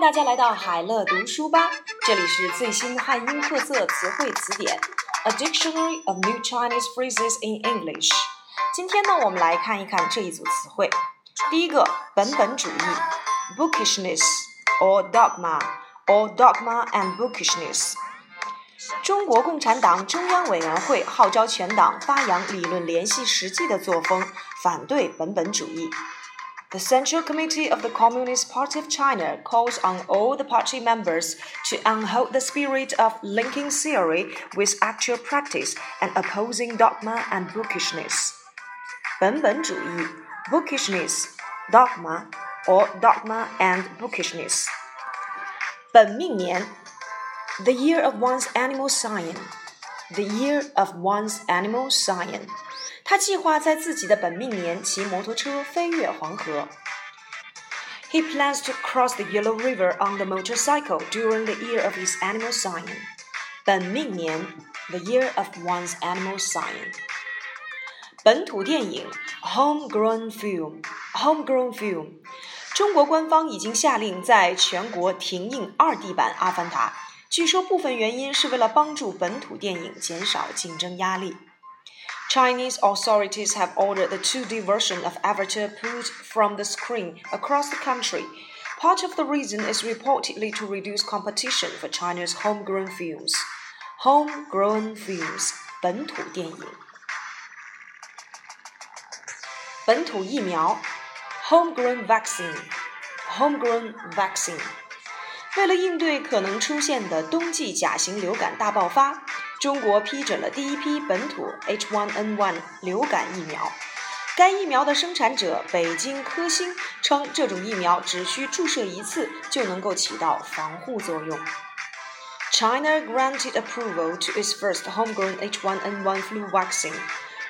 大家来到海乐读书吧，这里是最新汉英特色词汇词典，A Dictionary of New Chinese Phrases in English。今天呢，我们来看一看这一组词汇。第一个，本本主义，bookishness or dogma or dogma and bookishness。中国共产党中央委员会号召全党发扬理论联系实际的作风，反对本本主义。The Central Committee of the Communist Party of China calls on all the party members to uphold the spirit of linking theory with actual practice and opposing dogma and bookishness. 本本主义 bookishness, dogma or dogma and bookishness. 本命年 the year of one's animal sign. The year of one's animal sign. 他计划在自己的本命年骑摩托车飞越黄河。He plans to cross the Yellow River on the motorcycle during the year of his animal sign. 本命年，the year of one's animal sign. 本土电影，homegrown film，homegrown film。中国官方已经下令在全国停映二 D 版《阿凡达》，据说部分原因是为了帮助本土电影减少竞争压力。 Chinese authorities have ordered the 2D version of Avatar pulled from the screen across the country. Part of the reason is reportedly to reduce competition for China's homegrown films. Homegrown films 本土电影。本土疫苗 homegrown vaccine homegrown vaccine 为了应对可能出现的冬季甲型流感大爆发， 中国批准了第一批本土 H1N1 流感疫苗。该疫苗的生产者北京科兴称，这种疫苗只需注射一次就能够起到防护作用。China granted approval to its first homegrown H1N1 flu vaccine,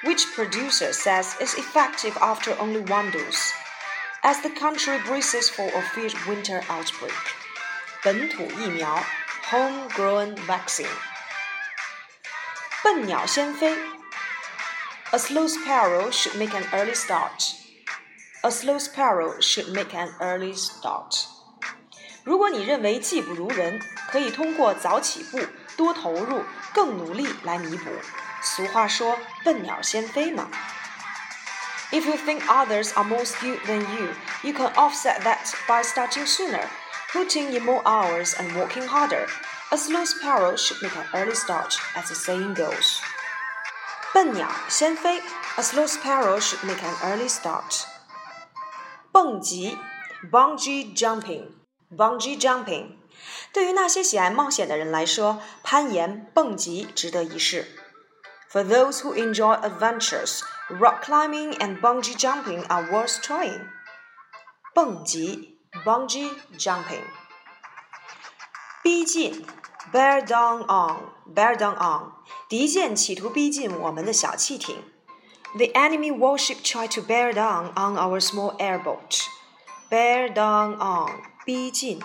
which producer says is effective after only one dose, as the country braces for a fierce winter outbreak. 本土疫苗 （homegrown vaccine）。 笨鸟先飞，A slow sparrow should make an early start. A slow sparrow should make an early start. 如果你认为技不如人，可以通过早起步、多投入、更努力来弥补。俗话说“笨鸟先飞”嘛。If you think others are more skilled than you, you can offset that by starting sooner putting in more hours and working harder. A slow sparrow should make an early start, as the saying goes. 笨鸟先飞，A slow sparrow should make an early start. 蹦极，bungee jumping，bungee jumping。对于那些喜爱冒险的人来说，攀岩、蹦极值得一试。For those who enjoy adventures, rock climbing and bungee jumping are worth trying. 蹦极 bungee jumping. 逼近，bear down on，bear down on，敌舰企图逼近我们的小汽艇。The enemy warship tried to bear down on our small airboat. Bear down on，逼近。